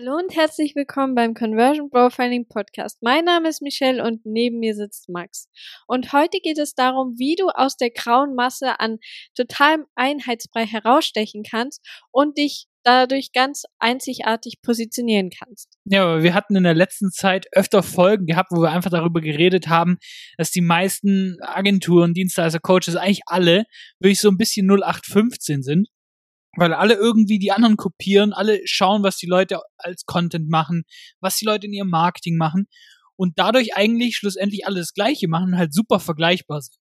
Hallo und herzlich willkommen beim Conversion Profiling Podcast. Mein Name ist Michelle und neben mir sitzt Max. Und heute geht es darum, wie du aus der grauen Masse an totalem Einheitsbrei herausstechen kannst und dich dadurch ganz einzigartig positionieren kannst. Ja, wir hatten in der letzten Zeit öfter Folgen gehabt, wo wir einfach darüber geredet haben, dass die meisten Agenturen, Dienstleister, Coaches, eigentlich alle wirklich so ein bisschen 0815 sind weil alle irgendwie die anderen kopieren, alle schauen, was die Leute als Content machen, was die Leute in ihrem Marketing machen und dadurch eigentlich schlussendlich alle das Gleiche machen und halt super vergleichbar sind.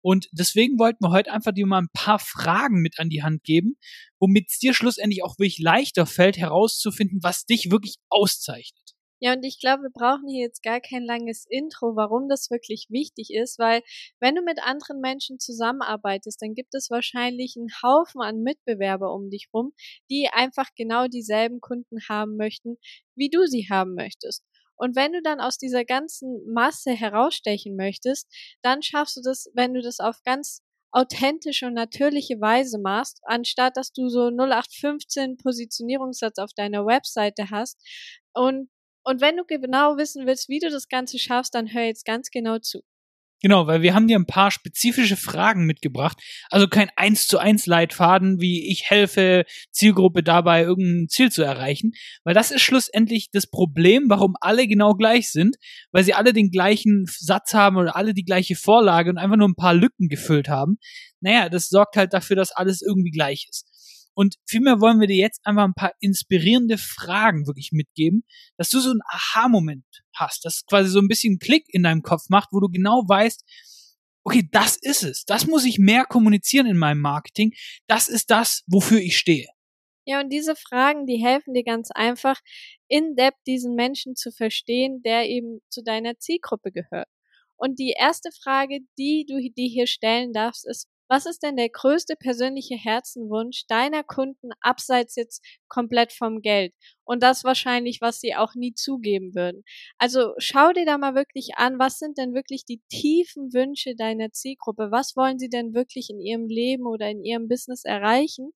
Und deswegen wollten wir heute einfach dir mal ein paar Fragen mit an die Hand geben, womit es dir schlussendlich auch wirklich leichter fällt, herauszufinden, was dich wirklich auszeichnet. Ja, und ich glaube, wir brauchen hier jetzt gar kein langes Intro, warum das wirklich wichtig ist, weil wenn du mit anderen Menschen zusammenarbeitest, dann gibt es wahrscheinlich einen Haufen an Mitbewerber um dich rum, die einfach genau dieselben Kunden haben möchten, wie du sie haben möchtest. Und wenn du dann aus dieser ganzen Masse herausstechen möchtest, dann schaffst du das, wenn du das auf ganz authentische und natürliche Weise machst, anstatt dass du so 0815 Positionierungssatz auf deiner Webseite hast und und wenn du genau wissen willst, wie du das Ganze schaffst, dann hör jetzt ganz genau zu. Genau, weil wir haben dir ein paar spezifische Fragen mitgebracht. Also kein eins zu eins Leitfaden, wie ich helfe Zielgruppe dabei, irgendein Ziel zu erreichen. Weil das ist schlussendlich das Problem, warum alle genau gleich sind, weil sie alle den gleichen Satz haben oder alle die gleiche Vorlage und einfach nur ein paar Lücken gefüllt haben. Naja, das sorgt halt dafür, dass alles irgendwie gleich ist. Und vielmehr wollen wir dir jetzt einfach ein paar inspirierende Fragen wirklich mitgeben, dass du so einen Aha-Moment hast, dass quasi so ein bisschen Klick in deinem Kopf macht, wo du genau weißt, okay, das ist es. Das muss ich mehr kommunizieren in meinem Marketing. Das ist das, wofür ich stehe. Ja, und diese Fragen, die helfen dir ganz einfach, in depth diesen Menschen zu verstehen, der eben zu deiner Zielgruppe gehört. Und die erste Frage, die du dir hier stellen darfst, ist, was ist denn der größte persönliche Herzenwunsch deiner Kunden abseits jetzt komplett vom Geld? Und das wahrscheinlich, was sie auch nie zugeben würden. Also schau dir da mal wirklich an, was sind denn wirklich die tiefen Wünsche deiner Zielgruppe? Was wollen sie denn wirklich in ihrem Leben oder in ihrem Business erreichen?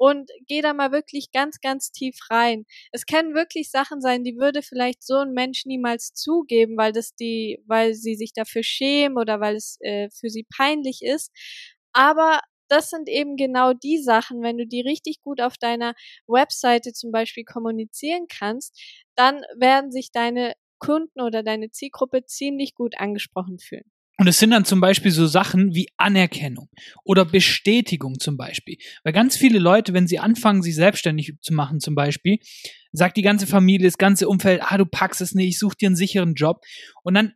und geh da mal wirklich ganz, ganz tief rein. Es können wirklich Sachen sein, die würde vielleicht so ein Mensch niemals zugeben, weil das die, weil sie sich dafür schämen oder weil es äh, für sie peinlich ist. Aber das sind eben genau die Sachen, wenn du die richtig gut auf deiner Webseite zum Beispiel kommunizieren kannst, dann werden sich deine Kunden oder deine Zielgruppe ziemlich gut angesprochen fühlen. Und es sind dann zum Beispiel so Sachen wie Anerkennung oder Bestätigung zum Beispiel. Weil ganz viele Leute, wenn sie anfangen, sich selbstständig zu machen zum Beispiel, sagt die ganze Familie, das ganze Umfeld, ah, du packst es nicht, such dir einen sicheren Job. Und dann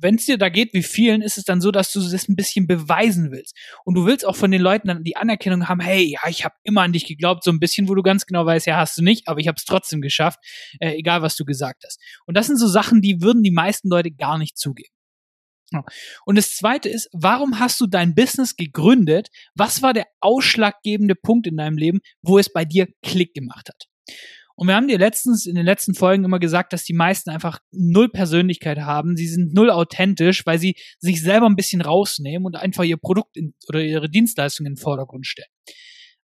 wenn es dir da geht wie vielen, ist es dann so, dass du das ein bisschen beweisen willst. Und du willst auch von den Leuten dann die Anerkennung haben, hey, ja, ich habe immer an dich geglaubt, so ein bisschen, wo du ganz genau weißt, ja, hast du nicht, aber ich habe es trotzdem geschafft, äh, egal was du gesagt hast. Und das sind so Sachen, die würden die meisten Leute gar nicht zugeben. Und das zweite ist, warum hast du dein Business gegründet? Was war der ausschlaggebende Punkt in deinem Leben, wo es bei dir Klick gemacht hat? Und wir haben dir letztens in den letzten Folgen immer gesagt, dass die meisten einfach null Persönlichkeit haben. Sie sind null authentisch, weil sie sich selber ein bisschen rausnehmen und einfach ihr Produkt in, oder ihre Dienstleistung in den Vordergrund stellen.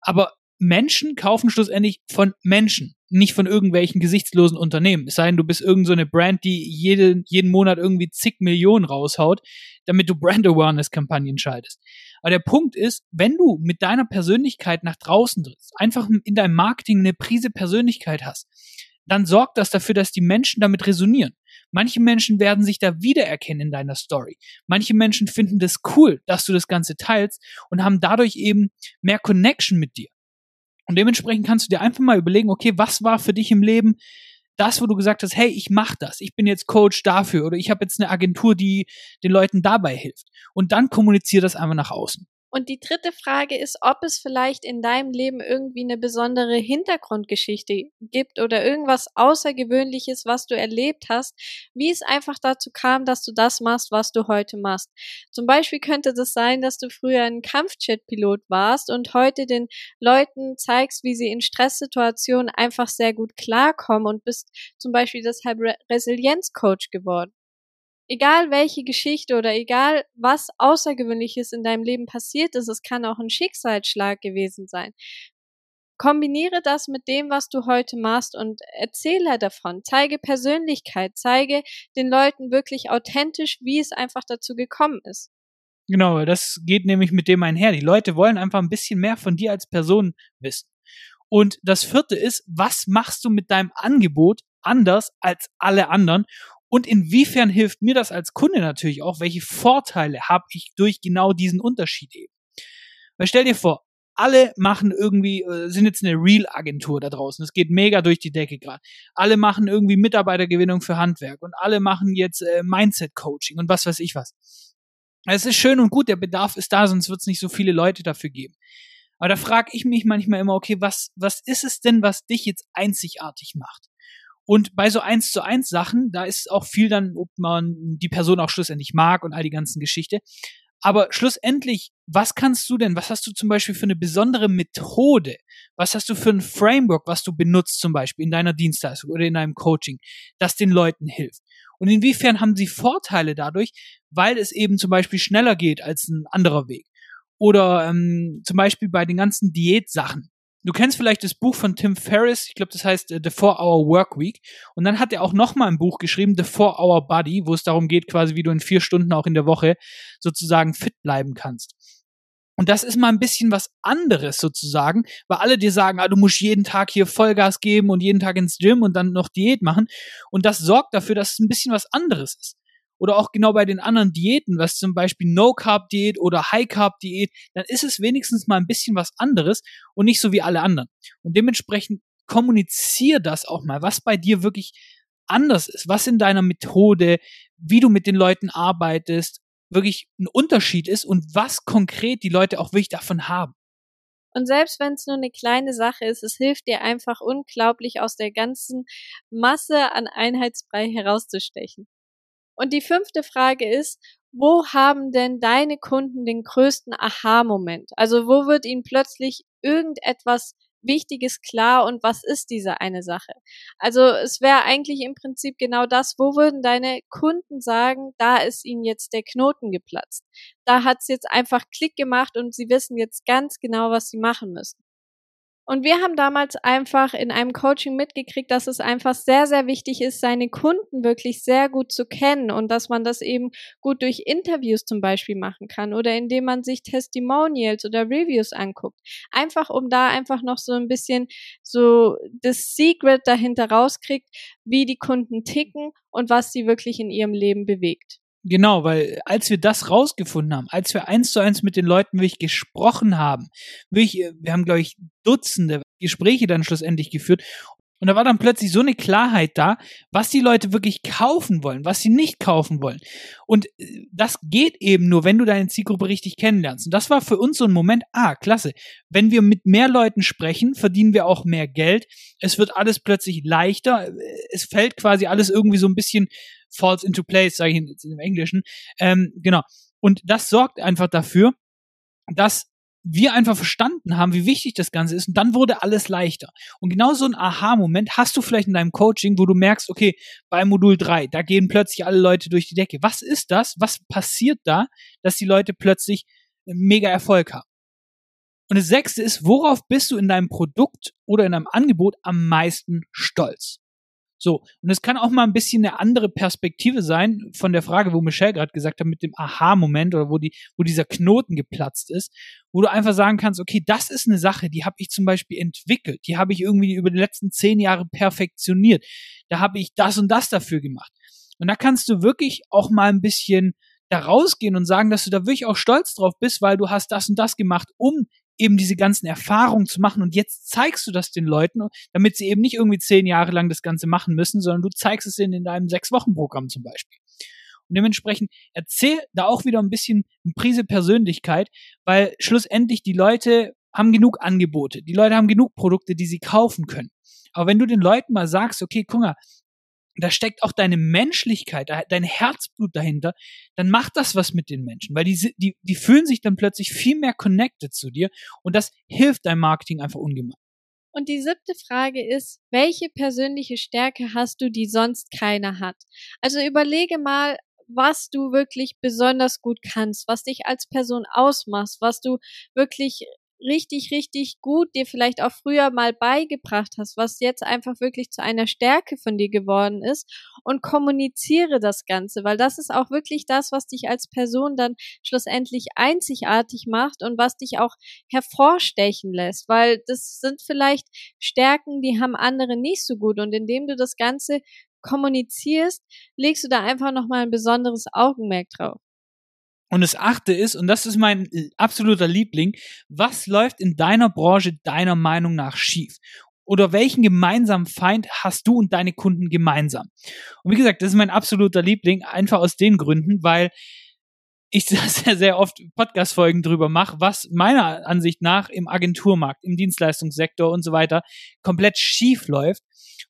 Aber Menschen kaufen schlussendlich von Menschen, nicht von irgendwelchen gesichtslosen Unternehmen. Es sei denn, du bist irgendeine so Brand, die jede, jeden Monat irgendwie zig Millionen raushaut, damit du Brand Awareness Kampagnen schaltest. Aber der Punkt ist, wenn du mit deiner Persönlichkeit nach draußen trittst, einfach in deinem Marketing eine Prise Persönlichkeit hast, dann sorgt das dafür, dass die Menschen damit resonieren. Manche Menschen werden sich da wiedererkennen in deiner Story. Manche Menschen finden das cool, dass du das Ganze teilst und haben dadurch eben mehr Connection mit dir. Und dementsprechend kannst du dir einfach mal überlegen, okay, was war für dich im Leben das, wo du gesagt hast, hey, ich mach das, ich bin jetzt Coach dafür oder ich habe jetzt eine Agentur, die den Leuten dabei hilft. Und dann kommuniziere das einfach nach außen. Und die dritte Frage ist, ob es vielleicht in deinem Leben irgendwie eine besondere Hintergrundgeschichte gibt oder irgendwas Außergewöhnliches, was du erlebt hast, wie es einfach dazu kam, dass du das machst, was du heute machst. Zum Beispiel könnte das sein, dass du früher ein Kampfjet-Pilot warst und heute den Leuten zeigst, wie sie in Stresssituationen einfach sehr gut klarkommen und bist zum Beispiel deshalb Re Resilienzcoach geworden egal welche Geschichte oder egal was Außergewöhnliches in deinem Leben passiert ist, es kann auch ein Schicksalsschlag gewesen sein. Kombiniere das mit dem, was du heute machst und erzähle davon. Zeige Persönlichkeit, zeige den Leuten wirklich authentisch, wie es einfach dazu gekommen ist. Genau, das geht nämlich mit dem einher. Die Leute wollen einfach ein bisschen mehr von dir als Person wissen. Und das vierte ist, was machst du mit deinem Angebot anders als alle anderen? Und inwiefern hilft mir das als Kunde natürlich auch? Welche Vorteile habe ich durch genau diesen Unterschied eben? Weil stell dir vor, alle machen irgendwie, äh, sind jetzt eine Real-Agentur da draußen. Es geht mega durch die Decke gerade. Alle machen irgendwie Mitarbeitergewinnung für Handwerk und alle machen jetzt äh, Mindset-Coaching und was weiß ich was. Es ist schön und gut, der Bedarf ist da, sonst wird es nicht so viele Leute dafür geben. Aber da frage ich mich manchmal immer, okay, was, was ist es denn, was dich jetzt einzigartig macht? Und bei so eins zu eins Sachen, da ist auch viel dann, ob man die Person auch schlussendlich mag und all die ganzen Geschichte. Aber schlussendlich, was kannst du denn, was hast du zum Beispiel für eine besondere Methode? Was hast du für ein Framework, was du benutzt zum Beispiel in deiner Dienstleistung oder in deinem Coaching, das den Leuten hilft? Und inwiefern haben sie Vorteile dadurch, weil es eben zum Beispiel schneller geht als ein anderer Weg? Oder ähm, zum Beispiel bei den ganzen Diätsachen. Du kennst vielleicht das Buch von Tim Ferriss, ich glaube, das heißt uh, The Four Hour Work Week. Und dann hat er auch nochmal ein Buch geschrieben, The Four Hour Body, wo es darum geht, quasi, wie du in vier Stunden auch in der Woche sozusagen fit bleiben kannst. Und das ist mal ein bisschen was anderes sozusagen, weil alle dir sagen, ah, du musst jeden Tag hier Vollgas geben und jeden Tag ins Gym und dann noch Diät machen. Und das sorgt dafür, dass es ein bisschen was anderes ist. Oder auch genau bei den anderen Diäten, was zum Beispiel No-Carb-Diät oder High-Carb-Diät, dann ist es wenigstens mal ein bisschen was anderes und nicht so wie alle anderen. Und dementsprechend kommunizier das auch mal, was bei dir wirklich anders ist, was in deiner Methode, wie du mit den Leuten arbeitest, wirklich ein Unterschied ist und was konkret die Leute auch wirklich davon haben. Und selbst wenn es nur eine kleine Sache ist, es hilft dir einfach unglaublich aus der ganzen Masse an Einheitsbrei herauszustechen. Und die fünfte Frage ist, wo haben denn deine Kunden den größten Aha-Moment? Also wo wird ihnen plötzlich irgendetwas Wichtiges klar und was ist diese eine Sache? Also es wäre eigentlich im Prinzip genau das, wo würden deine Kunden sagen, da ist ihnen jetzt der Knoten geplatzt. Da hat's jetzt einfach Klick gemacht und sie wissen jetzt ganz genau, was sie machen müssen. Und wir haben damals einfach in einem Coaching mitgekriegt, dass es einfach sehr, sehr wichtig ist, seine Kunden wirklich sehr gut zu kennen und dass man das eben gut durch Interviews zum Beispiel machen kann oder indem man sich Testimonials oder Reviews anguckt. Einfach um da einfach noch so ein bisschen so das Secret dahinter rauskriegt, wie die Kunden ticken und was sie wirklich in ihrem Leben bewegt. Genau, weil als wir das rausgefunden haben, als wir eins zu eins mit den Leuten wirklich gesprochen haben, wirklich, äh, wir haben, glaube ich, Dutzende Gespräche dann schlussendlich geführt und da war dann plötzlich so eine Klarheit da, was die Leute wirklich kaufen wollen, was sie nicht kaufen wollen. Und äh, das geht eben nur, wenn du deine Zielgruppe richtig kennenlernst. Und das war für uns so ein Moment, ah, klasse. Wenn wir mit mehr Leuten sprechen, verdienen wir auch mehr Geld. Es wird alles plötzlich leichter. Es fällt quasi alles irgendwie so ein bisschen falls into place, sage ich jetzt im Englischen. Ähm, genau. Und das sorgt einfach dafür, dass wir einfach verstanden haben, wie wichtig das Ganze ist und dann wurde alles leichter. Und genau so ein Aha-Moment hast du vielleicht in deinem Coaching, wo du merkst, okay, bei Modul 3, da gehen plötzlich alle Leute durch die Decke. Was ist das? Was passiert da, dass die Leute plötzlich mega Erfolg haben? Und das sechste ist, worauf bist du in deinem Produkt oder in deinem Angebot am meisten stolz? So, und es kann auch mal ein bisschen eine andere Perspektive sein von der Frage, wo Michelle gerade gesagt hat, mit dem Aha-Moment oder wo, die, wo dieser Knoten geplatzt ist, wo du einfach sagen kannst, okay, das ist eine Sache, die habe ich zum Beispiel entwickelt, die habe ich irgendwie über die letzten zehn Jahre perfektioniert, da habe ich das und das dafür gemacht. Und da kannst du wirklich auch mal ein bisschen da rausgehen und sagen, dass du da wirklich auch stolz drauf bist, weil du hast das und das gemacht, um eben diese ganzen Erfahrungen zu machen und jetzt zeigst du das den Leuten, damit sie eben nicht irgendwie zehn Jahre lang das Ganze machen müssen, sondern du zeigst es ihnen in deinem Sechs-Wochen-Programm zum Beispiel. Und dementsprechend erzähl da auch wieder ein bisschen eine Prise Persönlichkeit, weil schlussendlich die Leute haben genug Angebote, die Leute haben genug Produkte, die sie kaufen können. Aber wenn du den Leuten mal sagst, okay, guck mal, da steckt auch deine Menschlichkeit, dein Herzblut dahinter, dann macht das was mit den Menschen, weil die, die, die fühlen sich dann plötzlich viel mehr connected zu dir und das hilft deinem Marketing einfach ungemein. Und die siebte Frage ist, welche persönliche Stärke hast du, die sonst keiner hat? Also überlege mal, was du wirklich besonders gut kannst, was dich als Person ausmachst, was du wirklich richtig, richtig gut dir vielleicht auch früher mal beigebracht hast, was jetzt einfach wirklich zu einer Stärke von dir geworden ist und kommuniziere das Ganze, weil das ist auch wirklich das, was dich als Person dann schlussendlich einzigartig macht und was dich auch hervorstechen lässt, weil das sind vielleicht Stärken, die haben andere nicht so gut und indem du das Ganze kommunizierst, legst du da einfach nochmal ein besonderes Augenmerk drauf. Und das achte ist, und das ist mein absoluter Liebling, was läuft in deiner Branche deiner Meinung nach schief? Oder welchen gemeinsamen Feind hast du und deine Kunden gemeinsam? Und wie gesagt, das ist mein absoluter Liebling, einfach aus den Gründen, weil ich sehr, sehr oft Podcast-Folgen drüber mache, was meiner Ansicht nach im Agenturmarkt, im Dienstleistungssektor und so weiter komplett schief läuft.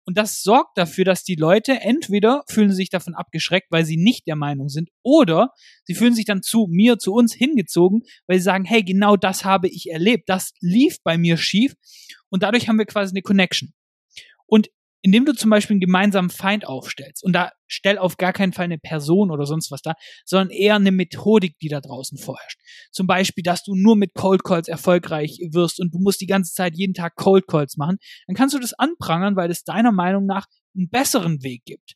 Und das sorgt dafür, dass die Leute entweder fühlen sich davon abgeschreckt, weil sie nicht der Meinung sind, oder sie fühlen sich dann zu mir, zu uns hingezogen, weil sie sagen, hey, genau das habe ich erlebt, das lief bei mir schief und dadurch haben wir quasi eine Connection. Und indem du zum Beispiel einen gemeinsamen Feind aufstellst, und da stell auf gar keinen Fall eine Person oder sonst was da, sondern eher eine Methodik, die da draußen vorherrscht. Zum Beispiel, dass du nur mit Cold Calls erfolgreich wirst und du musst die ganze Zeit jeden Tag Cold Calls machen, dann kannst du das anprangern, weil es deiner Meinung nach einen besseren Weg gibt.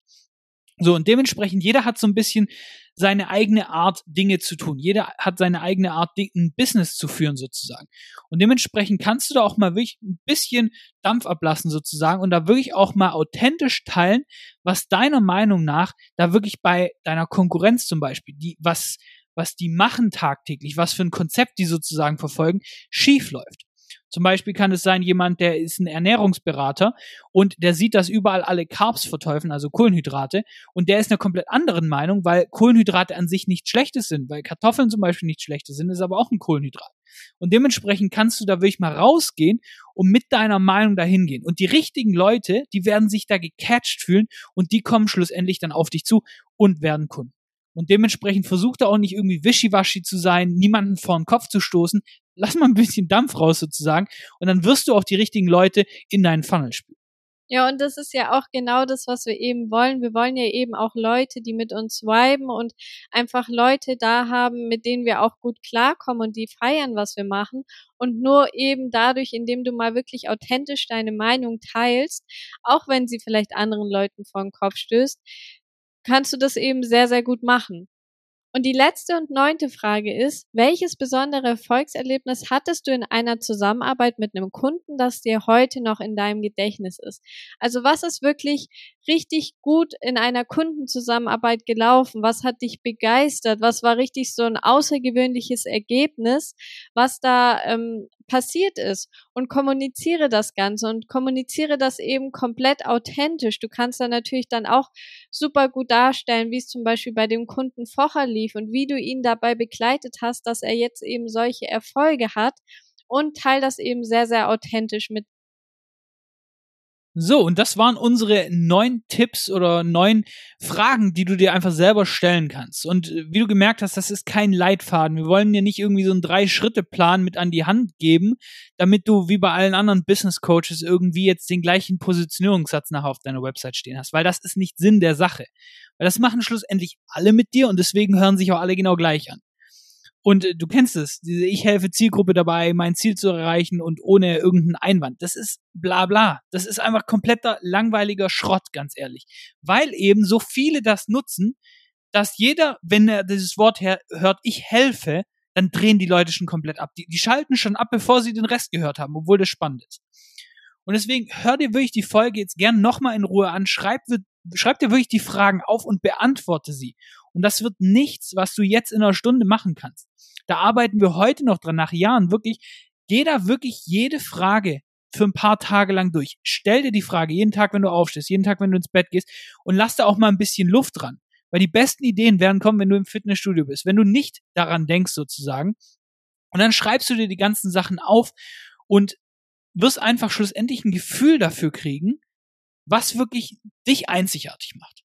So, und dementsprechend, jeder hat so ein bisschen seine eigene Art, Dinge zu tun. Jeder hat seine eigene Art, ein Business zu führen, sozusagen. Und dementsprechend kannst du da auch mal wirklich ein bisschen Dampf ablassen, sozusagen, und da wirklich auch mal authentisch teilen, was deiner Meinung nach da wirklich bei deiner Konkurrenz zum Beispiel, die, was, was die machen tagtäglich, was für ein Konzept die sozusagen verfolgen, schief läuft. Zum Beispiel kann es sein, jemand, der ist ein Ernährungsberater und der sieht, dass überall alle Carbs verteufeln, also Kohlenhydrate, und der ist einer komplett anderen Meinung, weil Kohlenhydrate an sich nichts Schlechtes sind, weil Kartoffeln zum Beispiel nichts Schlechtes sind, ist aber auch ein Kohlenhydrat. Und dementsprechend kannst du da wirklich mal rausgehen und mit deiner Meinung dahin gehen. Und die richtigen Leute, die werden sich da gecatcht fühlen und die kommen schlussendlich dann auf dich zu und werden Kunden. Und dementsprechend versucht er auch nicht irgendwie wischiwaschi zu sein, niemanden vor den Kopf zu stoßen. Lass mal ein bisschen Dampf raus sozusagen. Und dann wirst du auch die richtigen Leute in deinen Funnel spielen. Ja, und das ist ja auch genau das, was wir eben wollen. Wir wollen ja eben auch Leute, die mit uns viben und einfach Leute da haben, mit denen wir auch gut klarkommen und die feiern, was wir machen. Und nur eben dadurch, indem du mal wirklich authentisch deine Meinung teilst, auch wenn sie vielleicht anderen Leuten vor den Kopf stößt, kannst du das eben sehr, sehr gut machen. Und die letzte und neunte Frage ist, welches besondere Erfolgserlebnis hattest du in einer Zusammenarbeit mit einem Kunden, das dir heute noch in deinem Gedächtnis ist? Also was ist wirklich richtig gut in einer Kundenzusammenarbeit gelaufen? Was hat dich begeistert? Was war richtig so ein außergewöhnliches Ergebnis, was da ähm, passiert ist? Und kommuniziere das Ganze und kommuniziere das eben komplett authentisch. Du kannst da natürlich dann auch super gut darstellen, wie es zum Beispiel bei dem Kunden vorher lief und wie du ihn dabei begleitet hast, dass er jetzt eben solche Erfolge hat und teil das eben sehr, sehr authentisch mit so, und das waren unsere neun Tipps oder neun Fragen, die du dir einfach selber stellen kannst. Und äh, wie du gemerkt hast, das ist kein Leitfaden. Wir wollen dir nicht irgendwie so einen Drei-Schritte-Plan mit an die Hand geben, damit du wie bei allen anderen Business Coaches irgendwie jetzt den gleichen Positionierungssatz nachher auf deiner Website stehen hast, weil das ist nicht Sinn der Sache. Weil das machen schlussendlich alle mit dir und deswegen hören sich auch alle genau gleich an. Und äh, du kennst es, diese Ich helfe Zielgruppe dabei, mein Ziel zu erreichen und ohne irgendeinen Einwand. Das ist bla bla. Das ist einfach kompletter langweiliger Schrott, ganz ehrlich. Weil eben so viele das nutzen, dass jeder, wenn er dieses Wort hört, ich helfe, dann drehen die Leute schon komplett ab. Die, die schalten schon ab, bevor sie den Rest gehört haben, obwohl das spannend ist. Und deswegen hör dir wirklich die Folge jetzt gern nochmal in Ruhe an, schreib, schreib dir wirklich die Fragen auf und beantworte sie. Und das wird nichts, was du jetzt in einer Stunde machen kannst. Da arbeiten wir heute noch dran, nach Jahren wirklich. Geh da wirklich jede Frage für ein paar Tage lang durch. Stell dir die Frage jeden Tag, wenn du aufstehst, jeden Tag, wenn du ins Bett gehst und lass da auch mal ein bisschen Luft dran. Weil die besten Ideen werden kommen, wenn du im Fitnessstudio bist, wenn du nicht daran denkst sozusagen. Und dann schreibst du dir die ganzen Sachen auf und wirst einfach schlussendlich ein Gefühl dafür kriegen, was wirklich dich einzigartig macht.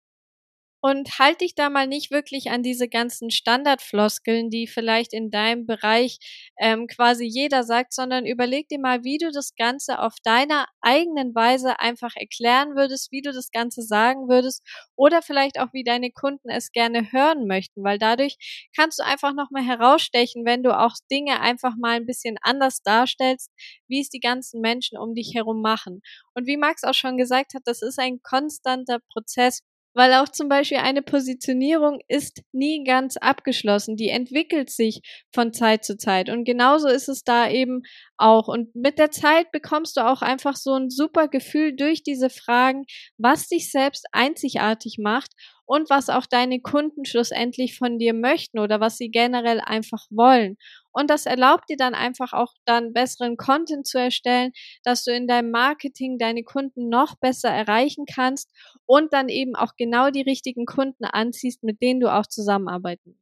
Und halt dich da mal nicht wirklich an diese ganzen Standardfloskeln, die vielleicht in deinem Bereich ähm, quasi jeder sagt, sondern überleg dir mal, wie du das Ganze auf deiner eigenen Weise einfach erklären würdest, wie du das Ganze sagen würdest oder vielleicht auch, wie deine Kunden es gerne hören möchten, weil dadurch kannst du einfach nochmal herausstechen, wenn du auch Dinge einfach mal ein bisschen anders darstellst, wie es die ganzen Menschen um dich herum machen. Und wie Max auch schon gesagt hat, das ist ein konstanter Prozess, weil auch zum Beispiel eine Positionierung ist nie ganz abgeschlossen. Die entwickelt sich von Zeit zu Zeit. Und genauso ist es da eben auch. Und mit der Zeit bekommst du auch einfach so ein super Gefühl durch diese Fragen, was dich selbst einzigartig macht und was auch deine Kunden schlussendlich von dir möchten oder was sie generell einfach wollen. Und das erlaubt dir dann einfach auch dann besseren Content zu erstellen, dass du in deinem Marketing deine Kunden noch besser erreichen kannst und dann eben auch genau die richtigen Kunden anziehst, mit denen du auch zusammenarbeiten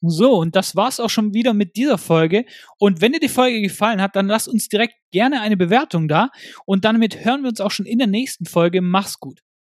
so, und das war's auch schon wieder mit dieser Folge. Und wenn dir die Folge gefallen hat, dann lass uns direkt gerne eine Bewertung da. Und damit hören wir uns auch schon in der nächsten Folge. Mach's gut.